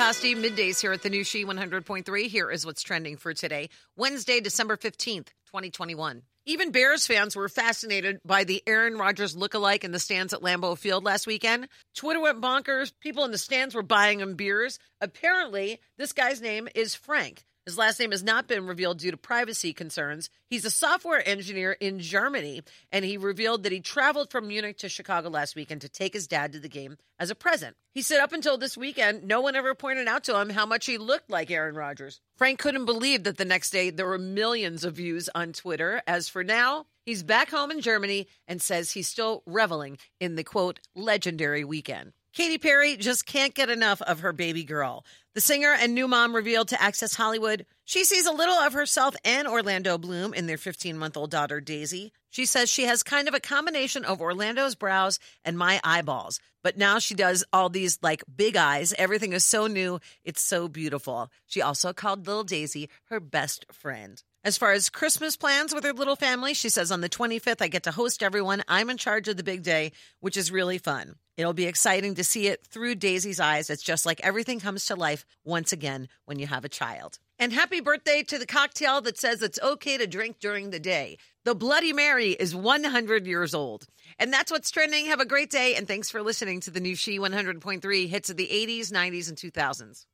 Tosti, middays here at the new She 100.3. Here is what's trending for today, Wednesday, December 15th, 2021. Even Bears fans were fascinated by the Aaron Rodgers lookalike in the stands at Lambeau Field last weekend. Twitter went bonkers. People in the stands were buying him beers. Apparently, this guy's name is Frank. His last name has not been revealed due to privacy concerns. He's a software engineer in Germany, and he revealed that he traveled from Munich to Chicago last weekend to take his dad to the game as a present. He said up until this weekend, no one ever pointed out to him how much he looked like Aaron Rodgers. Frank couldn't believe that the next day there were millions of views on Twitter. As for now, he's back home in Germany and says he's still reveling in the quote, legendary weekend. Katy Perry just can't get enough of her baby girl. The singer and new mom revealed to Access Hollywood she sees a little of herself and Orlando Bloom in their 15 month old daughter, Daisy. She says she has kind of a combination of Orlando's brows and my eyeballs, but now she does all these like big eyes. Everything is so new. It's so beautiful. She also called little Daisy her best friend. As far as Christmas plans with her little family, she says on the 25th, I get to host everyone. I'm in charge of the big day, which is really fun. It'll be exciting to see it through Daisy's eyes. It's just like everything comes to life once again when you have a child. And happy birthday to the cocktail that says it's okay to drink during the day. The Bloody Mary is 100 years old. And that's what's trending. Have a great day. And thanks for listening to the new She 100.3 hits of the 80s, 90s, and 2000s.